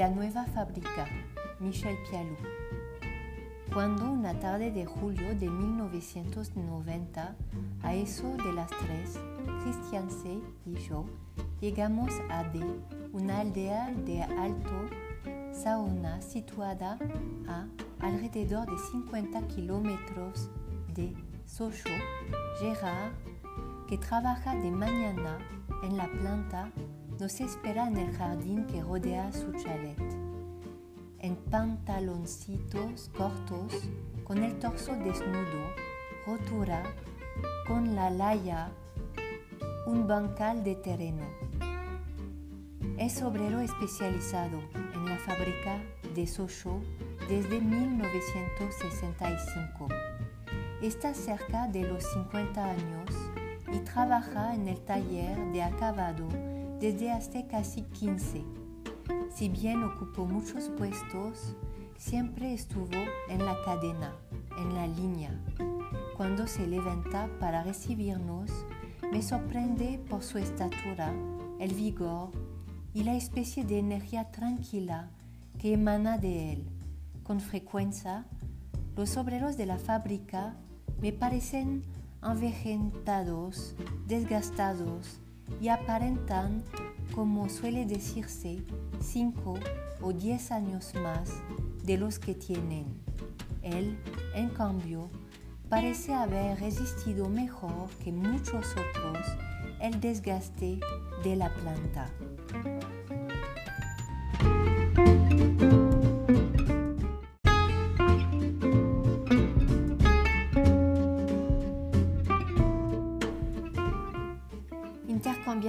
la nueva fábrica, Michel Pialou. Cuando una tarde de julio de 1990, a eso de las tres, Christian C. y yo llegamos a D, una aldea de Alto Saona situada a alrededor de 50 kilómetros de Sochaux. Gérard, que trabaja de mañana en la planta, nos espera en el jardín que rodea su chalet en pantaloncitos cortos, con el torso desnudo, rotura, con la laya, un bancal de terreno. Es obrero especializado en la fábrica de Sochaux desde 1965. Está cerca de los 50 años y trabaja en el taller de acabado desde hace casi 15 si bien ocupó muchos puestos, siempre estuvo en la cadena, en la línea. Cuando se levanta para recibirnos, me sorprende por su estatura, el vigor y la especie de energía tranquila que emana de él. Con frecuencia, los obreros de la fábrica me parecen envejentados, desgastados y aparentan como suele decirse, cinco o diez años más de los que tienen. Él, en cambio, parece haber resistido mejor que muchos otros el desgaste de la planta.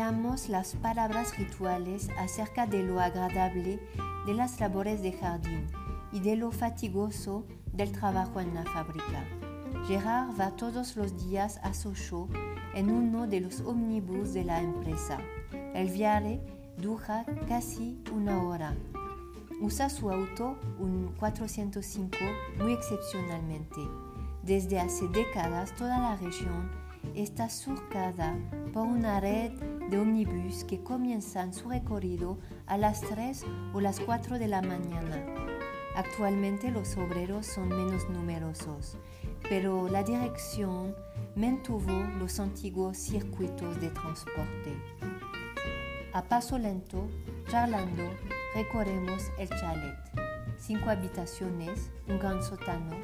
Las palabras rituales acerca de lo agradable de las labores de jardín y de lo fatigoso del trabajo en la fábrica. Gerard va todos los días a Sochaux en uno de los ómnibus de la empresa. El viaje dura casi una hora. Usa su auto, un 405, muy excepcionalmente. Desde hace décadas toda la región está surcada por una red de ómnibus que comienzan su recorrido a las 3 o las 4 de la mañana. Actualmente los obreros son menos numerosos, pero la dirección mantuvo los antiguos circuitos de transporte. A paso lento, charlando, recorremos el chalet. Cinco habitaciones, un gran sótano,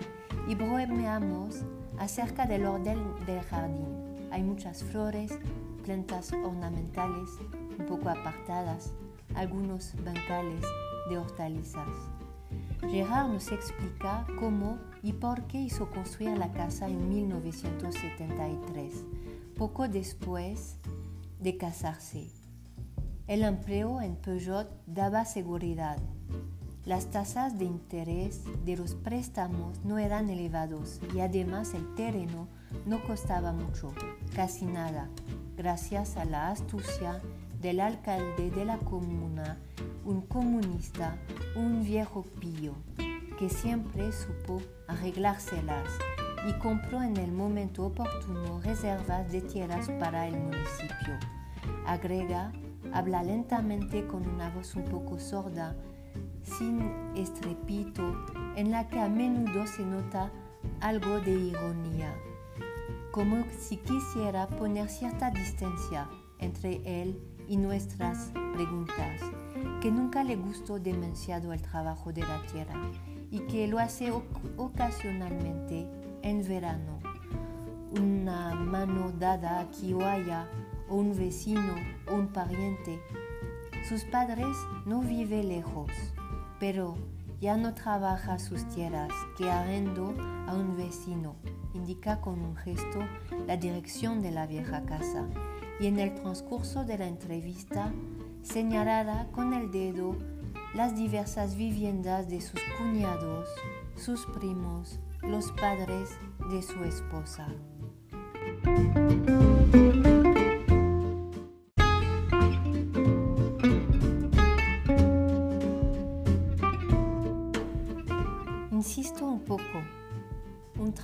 y bromeamos acerca del orden del jardín. Hay muchas flores, plantas ornamentales un poco apartadas, algunos bancales de hortalizas. Gerard nos explica cómo y por qué hizo construir la casa en 1973, poco después de casarse. El empleo en Peugeot daba seguridad. Las tasas de interés de los préstamos no eran elevados y además el terreno no costaba mucho, casi nada gracias a la astucia del alcalde de la comuna, un comunista, un viejo pillo, que siempre supo arreglárselas y compró en el momento oportuno reservas de tierras para el municipio. Agrega, habla lentamente con una voz un poco sorda, sin estrepito, en la que a menudo se nota algo de ironía como si quisiera poner cierta distancia entre él y nuestras preguntas, que nunca le gustó demasiado el trabajo de la tierra y que lo hace ocasionalmente en verano. Una mano dada aquí o allá, o un vecino o un pariente. Sus padres no viven lejos, pero ya no trabaja sus tierras que arrendo a un vecino indica con un gesto la dirección de la vieja casa y en el transcurso de la entrevista señalará con el dedo las diversas viviendas de sus cuñados, sus primos, los padres de su esposa.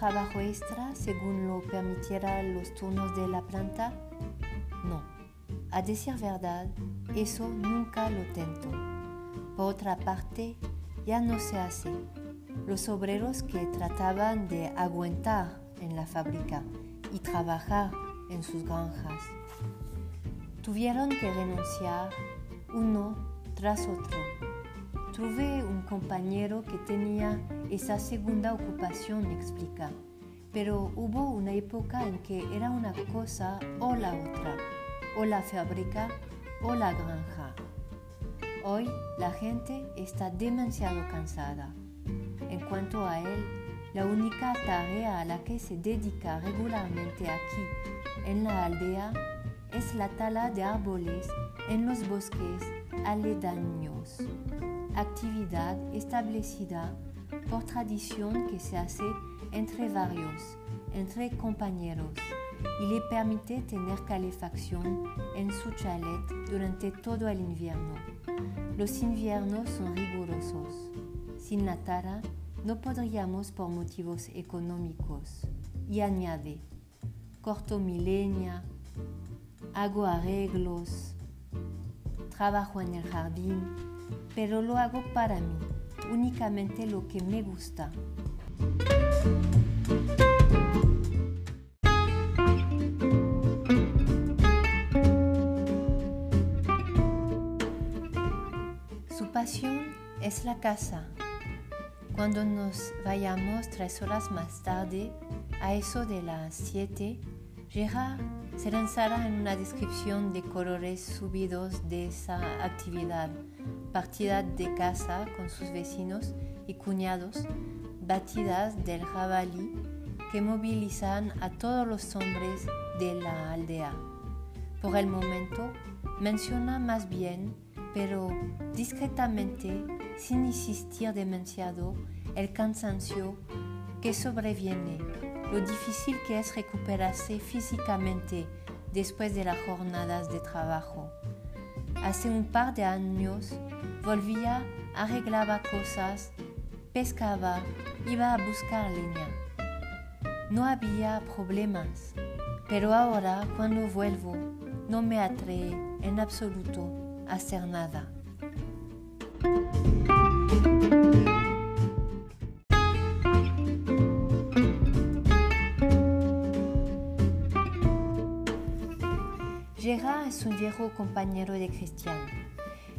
Trabajo extra según lo permitieran los turnos de la planta? No. A decir verdad, eso nunca lo tento. Por otra parte, ya no se hace. Los obreros que trataban de aguantar en la fábrica y trabajar en sus granjas tuvieron que renunciar uno tras otro. Tuve un compañero que tenía esa segunda ocupación, explica, pero hubo una época en que era una cosa o la otra, o la fábrica o la granja. Hoy la gente está demasiado cansada. En cuanto a él, la única tarea a la que se dedica regularmente aquí, en la aldea, es la tala de árboles en los bosques aledaños, actividad establecida por tradición que se hace entre varios, entre compañeros, y le permite tener calefacción en su chalet durante todo el invierno. Los inviernos son rigurosos. Sin la tara no podríamos por motivos económicos. Y añade, corto milenia, hago arreglos, trabajo en el jardín, pero lo hago para mí, únicamente lo que me gusta. Su pasión es la casa. Cuando nos vayamos tres horas más tarde, a eso de las siete, Gerard se lanzará en una descripción de colores subidos de esa actividad, partida de casa con sus vecinos y cuñados, batidas del jabalí que movilizan a todos los hombres de la aldea. Por el momento, menciona más bien, pero discretamente, sin insistir demasiado, el cansancio que sobreviene lo difícil que es recuperarse físicamente después de las jornadas de trabajo. Hace un par de años volvía, arreglaba cosas, pescaba, iba a buscar leña. No había problemas, pero ahora cuando vuelvo no me atrae en absoluto hacer nada. Viejo compañero de Cristian.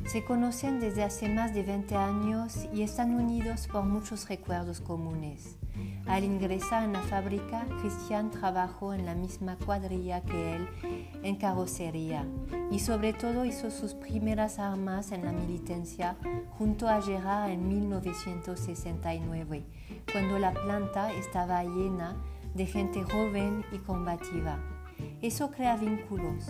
Se conocen desde hace más de 20 años y están unidos por muchos recuerdos comunes. Al ingresar en la fábrica, Cristian trabajó en la misma cuadrilla que él en carrocería y sobre todo hizo sus primeras armas en la militancia junto a Gerard en 1969, cuando la planta estaba llena de gente joven y combativa. Eso crea vínculos.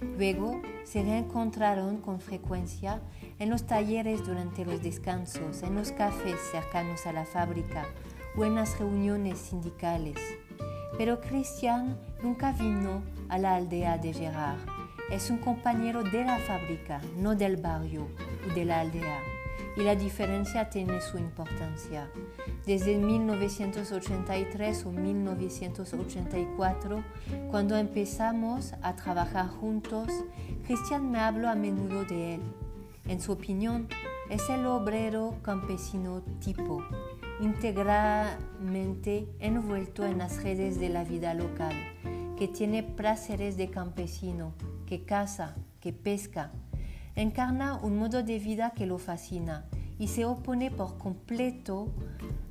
Luego se reencontraron con frecuencia en los talleres durante los descansos, en los cafés cercanos a la fábrica o en las reuniones sindicales. Pero Christian nunca vino a la aldea de Gerard. Es un compañero de la fábrica, no del barrio o de la aldea y la diferencia tiene su importancia. Desde 1983 o 1984, cuando empezamos a trabajar juntos, Cristian me habló a menudo de él. En su opinión, es el obrero campesino tipo, íntegramente envuelto en las redes de la vida local, que tiene placeres de campesino, que caza, que pesca, encarna un modo de vida que lo fascina y se opone por completo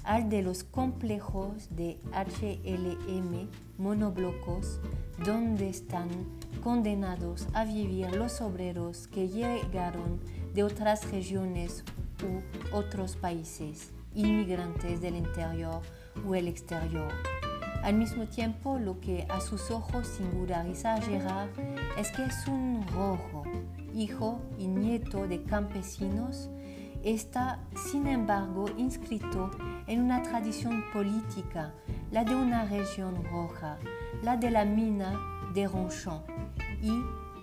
al de los complejos de HLM monoblocos donde están condenados a vivir los obreros que llegaron de otras regiones u otros países, inmigrantes del interior o el exterior. Al mismo tiempo, lo que a sus ojos singulariza a Gerard es que es un rojo, hijo y nieto de campesinos, está sin embargo inscrito en una tradición política, la de una región roja, la de la mina de Ronchon y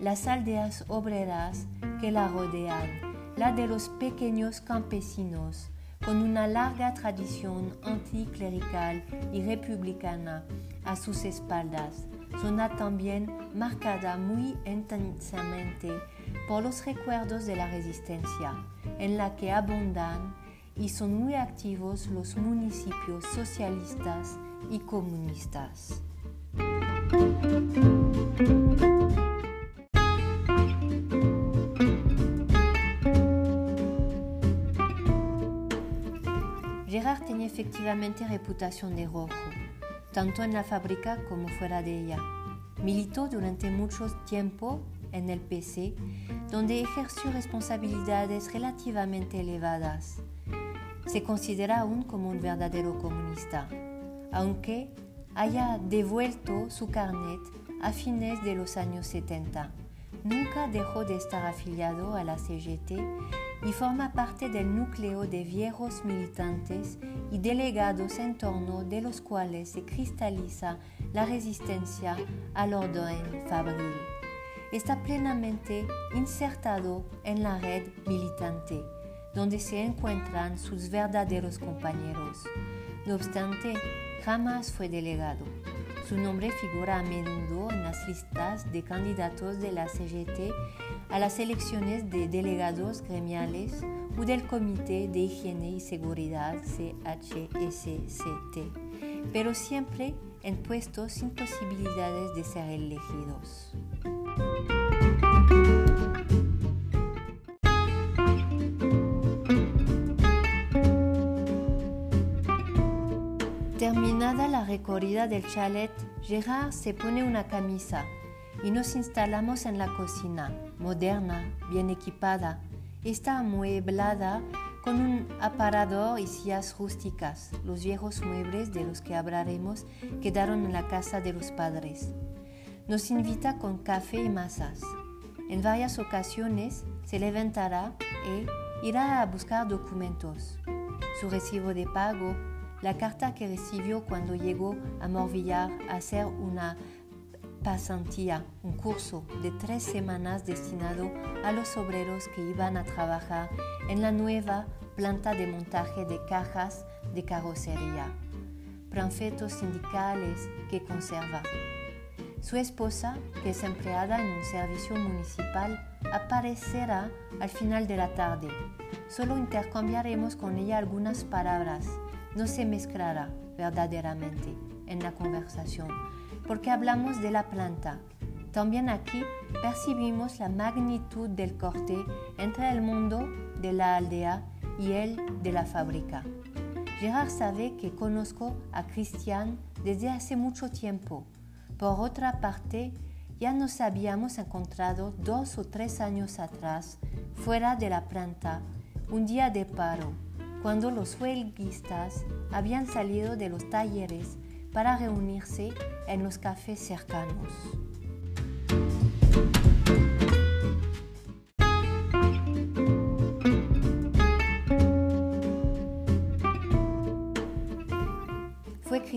las aldeas obreras que la rodean, la de los pequeños campesinos, con una larga tradición anticlerical y republicana a sus espaldas, zona también marcada muy intensamente por los recuerdos de la resistencia, en la que abundan y son muy activos los municipios socialistas y comunistas. Gerard tenía efectivamente reputación de rojo, tanto en la fábrica como fuera de ella. Militó durante mucho tiempo en el PC, donde ejerció responsabilidades relativamente elevadas. Se considera aún como un verdadero comunista, aunque haya devuelto su carnet a fines de los años 70. Nunca dejó de estar afiliado a la CGT y forma parte del núcleo de viejos militantes y delegados en torno de los cuales se cristaliza la resistencia al orden fabril está plenamente insertado en la red militante, donde se encuentran sus verdaderos compañeros. No obstante, jamás fue delegado. Su nombre figura a menudo en las listas de candidatos de la CGT a las elecciones de delegados gremiales o del Comité de Higiene y Seguridad CHSCT, pero siempre en puestos sin posibilidades de ser elegidos. Terminada la recorrida del chalet, Gerard se pone una camisa y nos instalamos en la cocina, moderna, bien equipada. Está amueblada con un aparador y sillas rústicas. Los viejos muebles de los que hablaremos quedaron en la casa de los padres. Nos invita con café y masas. En varias ocasiones se levantará e irá a buscar documentos. Su recibo de pago, la carta que recibió cuando llegó a Morvillar a hacer una pasantía, un curso de tres semanas destinado a los obreros que iban a trabajar en la nueva planta de montaje de cajas de carrocería, panfletos sindicales que conserva. Su esposa, que es empleada en un servicio municipal, aparecerá al final de la tarde. Solo intercambiaremos con ella algunas palabras. No se mezclará verdaderamente en la conversación, porque hablamos de la planta. También aquí percibimos la magnitud del corte entre el mundo de la aldea y el de la fábrica. Gerard sabe que conozco a Christian desde hace mucho tiempo por otra parte, ya nos habíamos encontrado dos o tres años atrás, fuera de la planta, un día de paro, cuando los huelguistas habían salido de los talleres para reunirse en los cafés cercanos.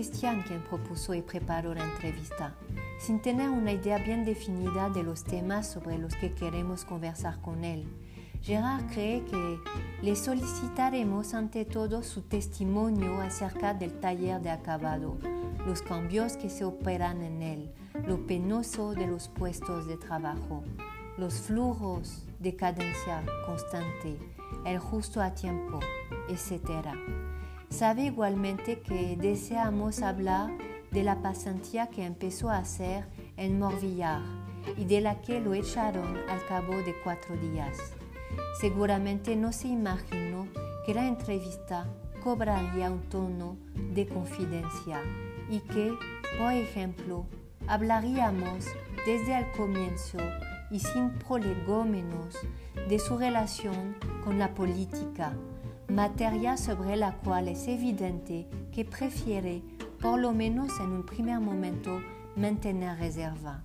Christian quien propuso y preparó la entrevista, sin tener una idea bien definida de los temas sobre los que queremos conversar con él. Gerard cree que le solicitaremos ante todo su testimonio acerca del taller de acabado, los cambios que se operan en él, lo penoso de los puestos de trabajo, los flujos de cadencia constante, el justo a tiempo, etc. Sabe igualmente que deseamos hablar de la pasantía que empezó a hacer en Morvillar y de la que lo echaron al cabo de cuatro días. Seguramente no se imaginó que la entrevista cobraría un tono de confidencia y que, por ejemplo, hablaríamos desde el comienzo y sin prolegómenos de su relación con la política, materia sobre la cual es evidente que prefiere, por lo menos en un primer momento, mantener reserva.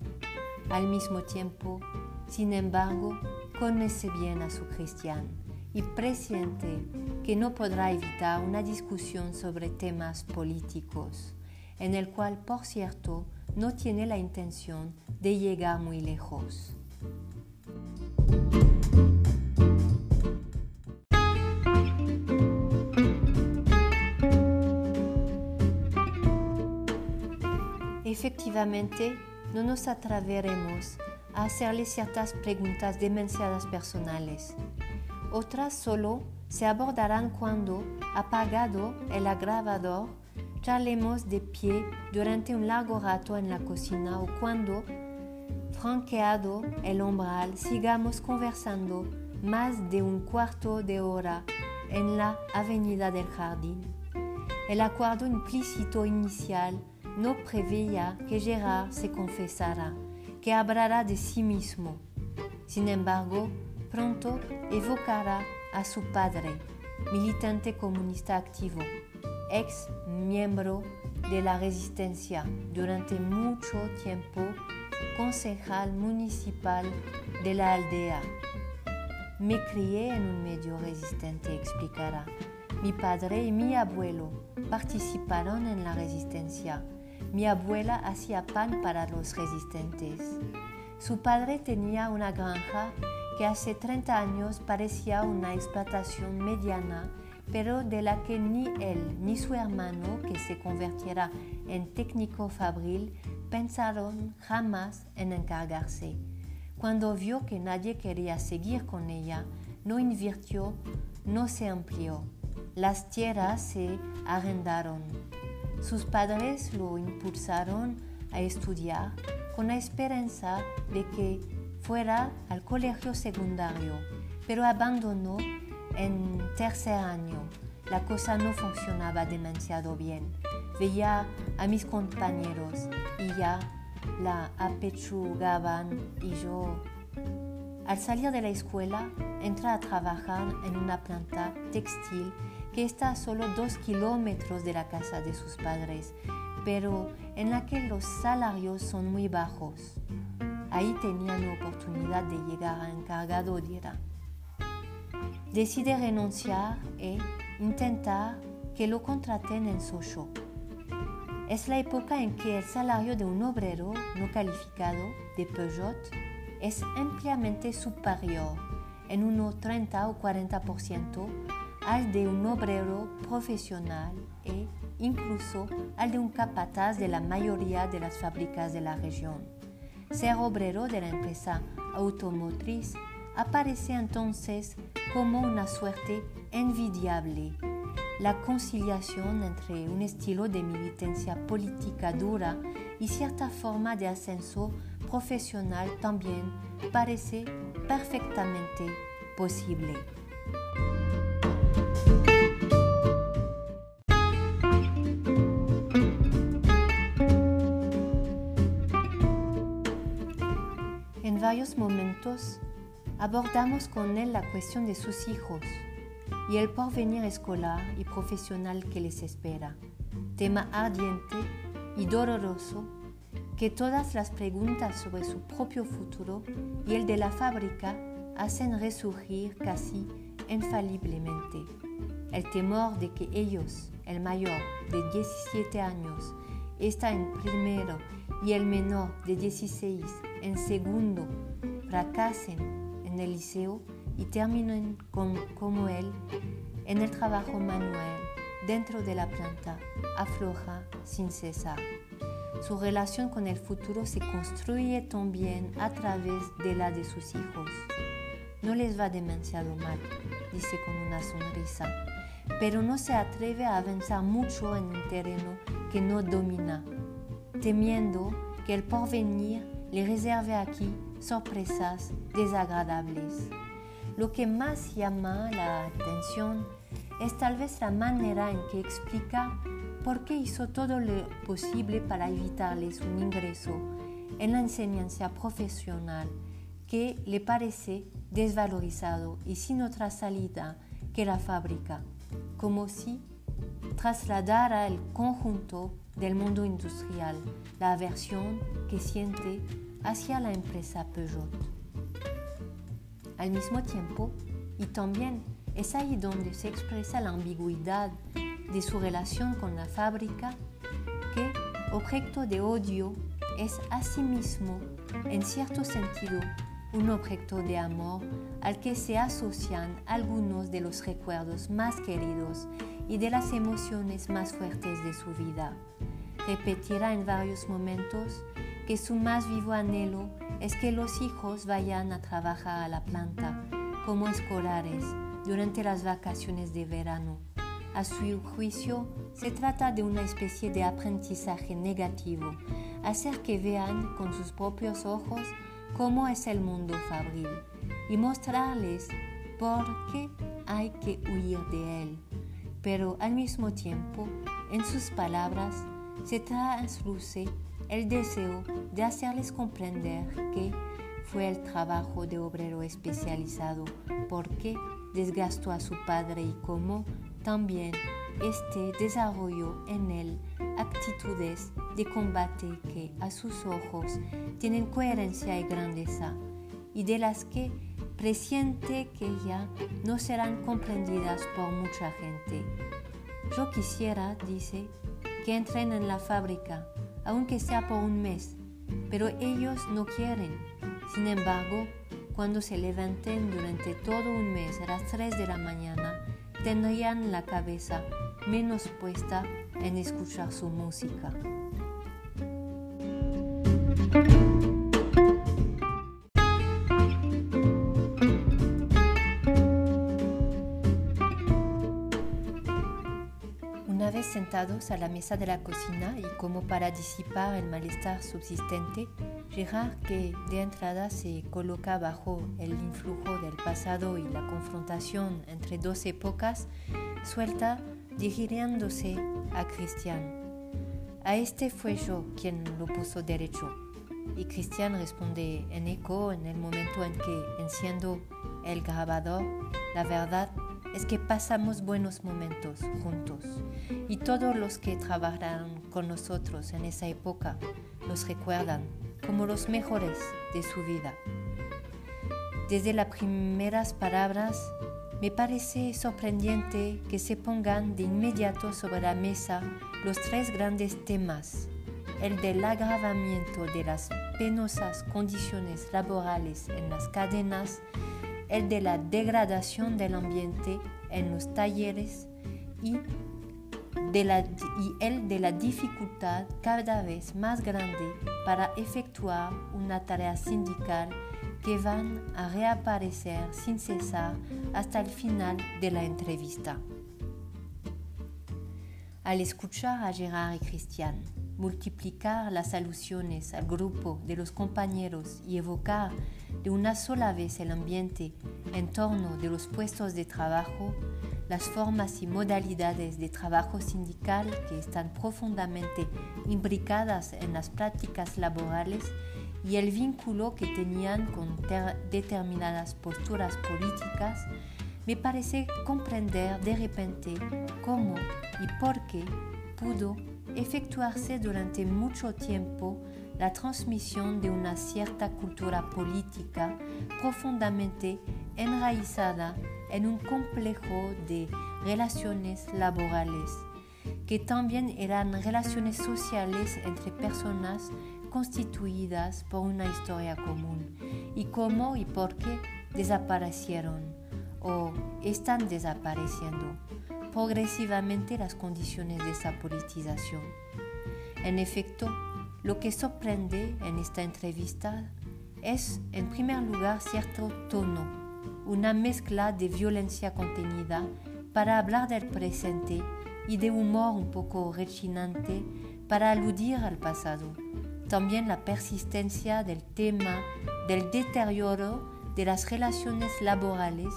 Al mismo tiempo, sin embargo, conoce bien a su cristiano y presiente que no podrá evitar una discusión sobre temas políticos, en el cual, por cierto, no tiene la intención de llegar muy lejos. Efectivamente, no nos atreveremos a hacerle ciertas preguntas demasiadas personales. Otras solo se abordarán cuando, apagado el agravador, charlemos de pie durante un largo rato en la cocina o cuando, franqueado el umbral, sigamos conversando más de un cuarto de hora en la avenida del jardín. El acuerdo implícito inicial no preveía que Gerard se confesara, que hablará de sí mismo. Sin embargo, pronto evocará a su padre, militante comunista activo, ex miembro de la resistencia durante mucho tiempo, concejal municipal de la aldea. Me crié en un medio resistente, explicará. Mi padre y mi abuelo participaron en la resistencia. Mi abuela hacía pan para los resistentes. Su padre tenía una granja que hace 30 años parecía una explotación mediana, pero de la que ni él ni su hermano, que se convirtiera en técnico fabril, pensaron jamás en encargarse. Cuando vio que nadie quería seguir con ella, no invirtió, no se amplió. Las tierras se arrendaron. Sus padres lo impulsaron a estudiar con la esperanza de que fuera al colegio secundario, pero abandonó en tercer año. La cosa no funcionaba demasiado bien. Veía a mis compañeros y ya la apechugaban y yo. Al salir de la escuela, entra a trabajar en una planta textil que está a solo dos kilómetros de la casa de sus padres, pero en la que los salarios son muy bajos. Ahí tenía la oportunidad de llegar a encargado dirá. Decide renunciar e intentar que lo contraten en Sochaux. Es la época en que el salario de un obrero no calificado de Peugeot es ampliamente superior, en un 30 o 40%, al de un obrero profesional e incluso al de un capataz de la mayoría de las fábricas de la región. Ser obrero de la empresa automotriz aparece entonces como una suerte envidiable. La conciliación entre un estilo de militancia política dura y cierta forma de ascenso profesional también parece perfectamente posible. Varios momentos abordamos con él la cuestión de sus hijos y el porvenir escolar y profesional que les espera, tema ardiente y doloroso que todas las preguntas sobre su propio futuro y el de la fábrica hacen resurgir casi infaliblemente. El temor de que ellos, el mayor de 17 años, está en primero y el menor de 16 en segundo fracasen en el liceo y terminen como él en el trabajo manual dentro de la planta, afloja sin cesar. Su relación con el futuro se construye también a través de la de sus hijos. No les va demasiado mal, dice con una sonrisa, pero no se atreve a avanzar mucho en un terreno que no domina, temiendo que el porvenir le reserve aquí sorpresas desagradables. Lo que más llama la atención es tal vez la manera en que explica por qué hizo todo lo posible para evitarles un ingreso en la enseñanza profesional que le parece desvalorizado y sin otra salida que la fábrica, como si trasladara el conjunto del mundo industrial, la aversión que siente hacia la empresa Peugeot. Al mismo tiempo, y también es ahí donde se expresa la ambigüedad de su relación con la fábrica, que, objeto de odio, es asimismo, en cierto sentido, un objeto de amor al que se asocian algunos de los recuerdos más queridos y de las emociones más fuertes de su vida. Repetirá en varios momentos que su más vivo anhelo es que los hijos vayan a trabajar a la planta como escolares durante las vacaciones de verano. A su juicio, se trata de una especie de aprendizaje negativo, hacer que vean con sus propios ojos cómo es el mundo fabril y mostrarles por qué hay que huir de él. Pero al mismo tiempo, en sus palabras, se trasluce el deseo de hacerles comprender que fue el trabajo de obrero especializado porque desgastó a su padre y cómo también este desarrolló en él actitudes de combate que a sus ojos tienen coherencia y grandeza y de las que presiente que ya no serán comprendidas por mucha gente. Yo quisiera, dice, que entren en la fábrica, aunque sea por un mes, pero ellos no quieren. Sin embargo, cuando se levanten durante todo un mes a las 3 de la mañana, tendrían la cabeza menos puesta en escuchar su música. Sentados a la mesa de la cocina y como para disipar el malestar subsistente, Gerard, que de entrada se coloca bajo el influjo del pasado y la confrontación entre dos épocas, suelta dirigiéndose a Cristian. A este fue yo quien lo puso derecho. Y Cristian responde en eco en el momento en que enciendo el grabador, la verdad es que pasamos buenos momentos juntos y todos los que trabajaron con nosotros en esa época los recuerdan como los mejores de su vida. Desde las primeras palabras, me parece sorprendente que se pongan de inmediato sobre la mesa los tres grandes temas, el del agravamiento de las penosas condiciones laborales en las cadenas, el de la degradación del ambiente en los talleres y, el de la dificultad cada vez más grande para efectuar una tarea sindical que van a reaparecer sin cesar hasta el final de la entrevista. Al escuchar a Gerard y Cristian multiplicar las alusiones al grupo de los compañeros y evocar de una sola vez el ambiente en torno de los puestos de trabajo, las formas y modalidades de trabajo sindical que están profundamente imbricadas en las prácticas laborales y el vínculo que tenían con determinadas posturas políticas, me parece comprender de repente cómo y por qué pudo efectuarse durante mucho tiempo la transmisión de una cierta cultura política profundamente enraizada en un complejo de relaciones laborales, que también eran relaciones sociales entre personas constituidas por una historia común, y cómo y por qué desaparecieron o están desapareciendo progresivamente las condiciones de esa politización. En efecto, lo que sorprende en esta entrevista es, en primer lugar, cierto tono, una mezcla de violencia contenida para hablar del presente y de humor un poco rechinante para aludir al pasado. También la persistencia del tema del deterioro de las relaciones laborales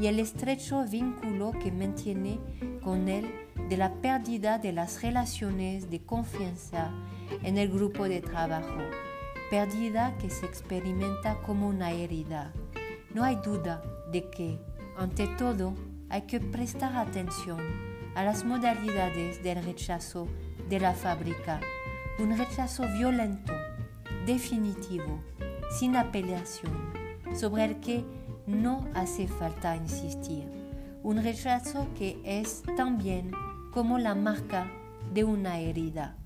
y el estrecho vínculo que mantiene con él de la pérdida de las relaciones de confianza en el grupo de trabajo, pérdida que se experimenta como una herida. No hay duda de que, ante todo, hay que prestar atención a las modalidades del rechazo de la fábrica, un rechazo violento, definitivo, sin apelación sobre el que no hace falta insistir. Un rechazo que es también como la marca de una herida.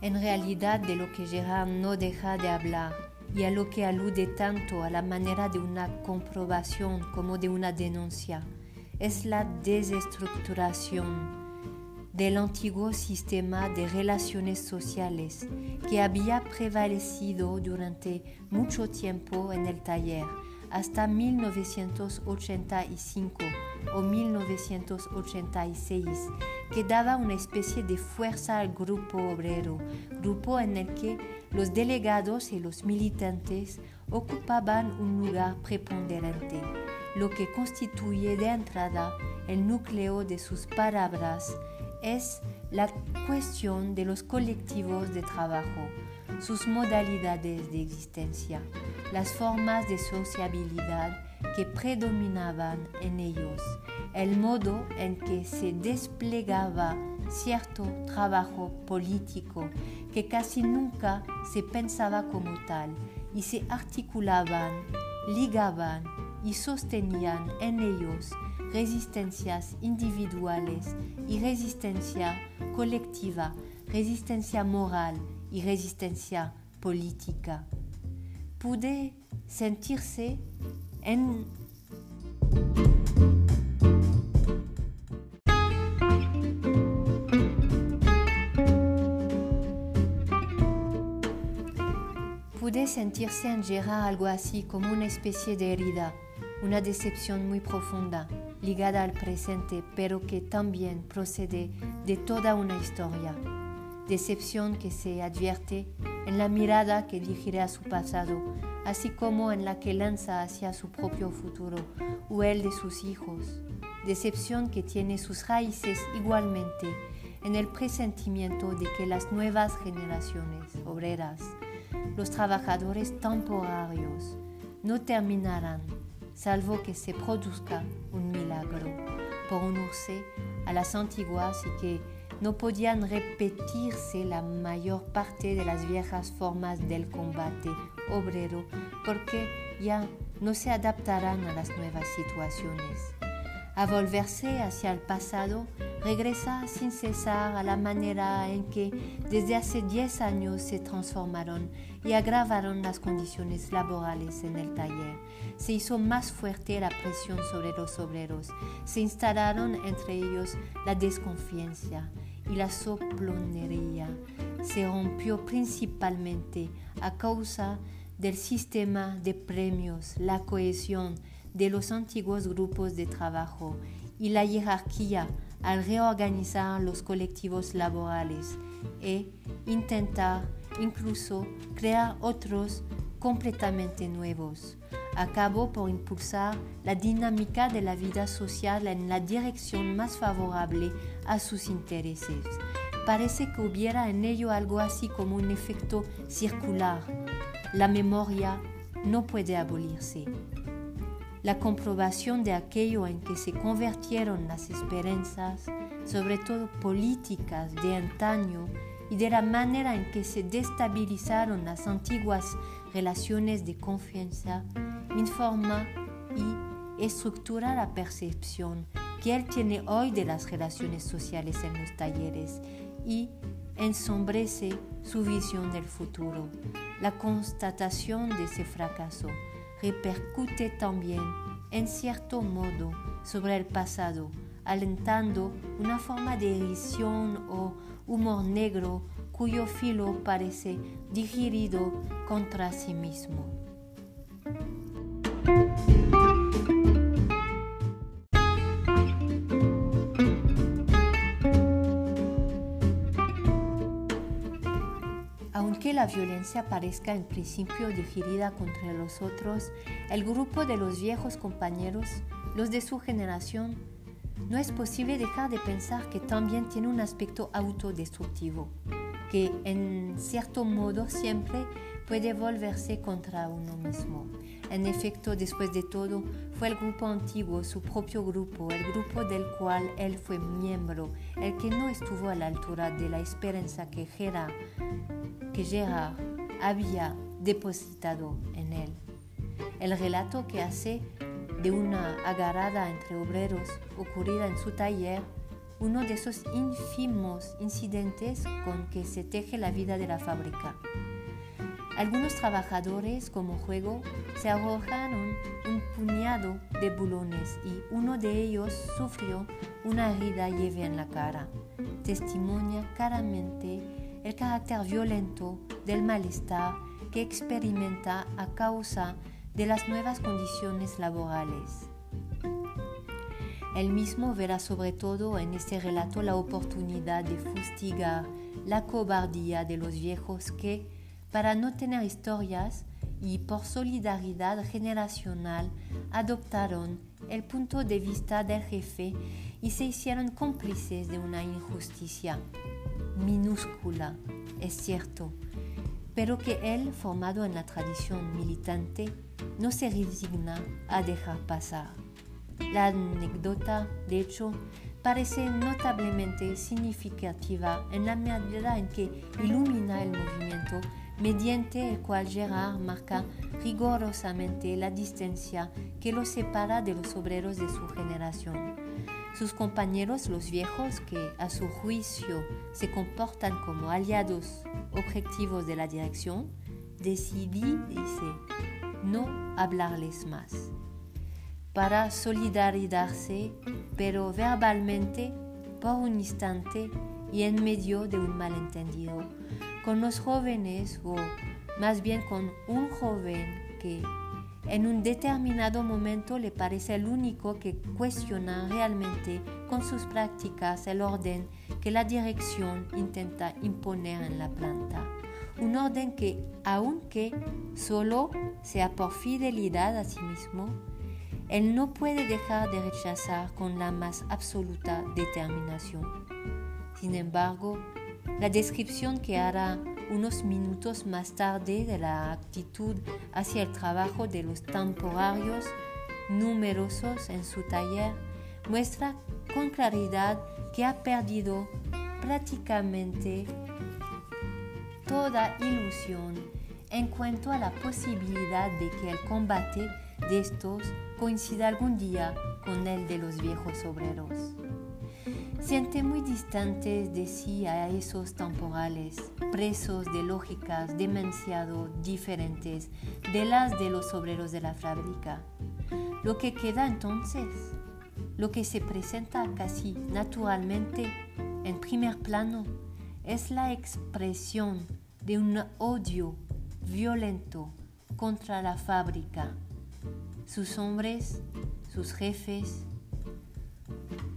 En realidad de lo que Gerard no deja de hablar y a lo que alude tanto a la manera de una comprobación como de una denuncia, es la desestructuración del antiguo sistema de relaciones sociales que había prevalecido durante mucho tiempo en el taller, hasta 1985 o 1986, que daba una especie de fuerza al grupo obrero, grupo en el que los delegados y los militantes ocupaban un lugar preponderante, lo que constituye de entrada el núcleo de sus palabras es la cuestión de los colectivos de trabajo, sus modalidades de existencia, las formas de sociabilidad que predominaban en ellos, el modo en que se desplegaba cierto trabajo político que casi nunca se pensaba como tal y se articulaban, ligaban y sostenían en ellos resistencias individuales y resistencia colectiva, resistencia moral y resistencia política. Pude sentirse en pude sentirse en Gerard algo así como una especie de herida, una decepción muy profunda ligada al presente, pero que también procede de toda una historia. Decepción que se advierte en la mirada que dirige a su pasado, así como en la que lanza hacia su propio futuro o el de sus hijos. Decepción que tiene sus raíces igualmente en el presentimiento de que las nuevas generaciones obreras, los trabajadores temporarios, no terminarán salvo que se produzca un milagro unirse a las antiguas y que no podían repetirse la mayor parte de las viejas formas del combate obrero porque ya no se adaptarán a las nuevas situaciones. A volverse hacia el pasado regresa sin cesar a la manera en que desde hace 10 años se transformaron y agravaron las condiciones laborales en el taller. Se hizo más fuerte la presión sobre los obreros, se instalaron entre ellos la desconfianza y la soplonería. Se rompió principalmente a causa del sistema de premios, la cohesión de los antiguos grupos de trabajo y la jerarquía al reorganizar los colectivos laborales e intentar incluso crear otros completamente nuevos. Acabó por impulsar la dinámica de la vida social en la dirección más favorable a sus intereses. Parece que hubiera en ello algo así como un efecto circular. La memoria no puede abolirse la comprobación de aquello en que se convirtieron las esperanzas, sobre todo políticas de antaño, y de la manera en que se destabilizaron las antiguas relaciones de confianza, informa y estructura la percepción que él tiene hoy de las relaciones sociales en los talleres y ensombrece su visión del futuro. La constatación de ese fracaso repercute también, en cierto modo, sobre el pasado, alentando una forma de edición o humor negro cuyo filo parece digerido contra sí mismo. La violencia parezca en principio dirigida contra los otros, el grupo de los viejos compañeros, los de su generación, no es posible dejar de pensar que también tiene un aspecto autodestructivo, que en cierto modo siempre puede volverse contra uno mismo. En efecto, después de todo, fue el grupo antiguo, su propio grupo, el grupo del cual él fue miembro, el que no estuvo a la altura de la esperanza que Gerard que Gérard había depositado en él. El relato que hace de una agarrada entre obreros ocurrida en su taller, uno de esos ínfimos incidentes con que se teje la vida de la fábrica. Algunos trabajadores como juego se arrojaron un puñado de bulones y uno de ellos sufrió una herida leve en la cara. Testimonia claramente el carácter violento del malestar que experimenta a causa de las nuevas condiciones laborales. Él mismo verá sobre todo en este relato la oportunidad de fustigar la cobardía de los viejos que, para no tener historias y por solidaridad generacional, adoptaron el punto de vista del jefe y se hicieron cómplices de una injusticia minúscula, es cierto, pero que él, formado en la tradición militante, no se resigna a dejar pasar. La anécdota, de hecho, parece notablemente significativa en la medida en que ilumina el movimiento mediante el cual Gerard marca rigorosamente la distancia que lo separa de los obreros de su generación. Sus compañeros, los viejos, que a su juicio se comportan como aliados objetivos de la dirección, decidí, no hablarles más para solidarizarse, pero verbalmente, por un instante y en medio de un malentendido, con los jóvenes o más bien con un joven que en un determinado momento le parece el único que cuestiona realmente con sus prácticas el orden que la dirección intenta imponer en la planta. Un orden que, aunque solo sea por fidelidad a sí mismo, él no puede dejar de rechazar con la más absoluta determinación. Sin embargo, la descripción que hará unos minutos más tarde de la actitud hacia el trabajo de los temporarios numerosos en su taller muestra con claridad que ha perdido prácticamente toda ilusión en cuanto a la posibilidad de que el combate de estos coincida algún día con el de los viejos obreros. Siente muy distantes de sí a esos temporales, presos de lógicas demasiado diferentes de las de los obreros de la fábrica. Lo que queda entonces, lo que se presenta casi naturalmente en primer plano, es la expresión de un odio violento contra la fábrica, sus hombres, sus jefes,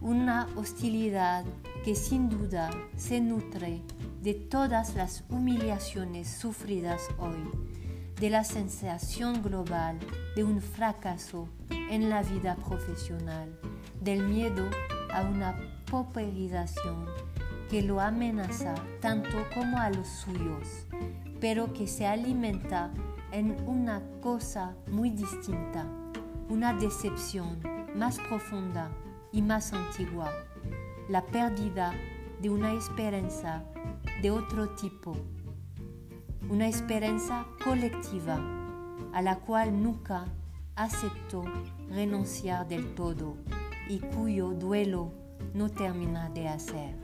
una hostilidad que sin duda se nutre de todas las humillaciones sufridas hoy, de la sensación global de un fracaso en la vida profesional, del miedo a una pauperización que lo amenaza tanto como a los suyos, pero que se alimenta en una cosa muy distinta, una decepción más profunda y más antigua, la pérdida de una esperanza de otro tipo, una esperanza colectiva a la cual nunca aceptó renunciar del todo y cuyo duelo no termina de hacer.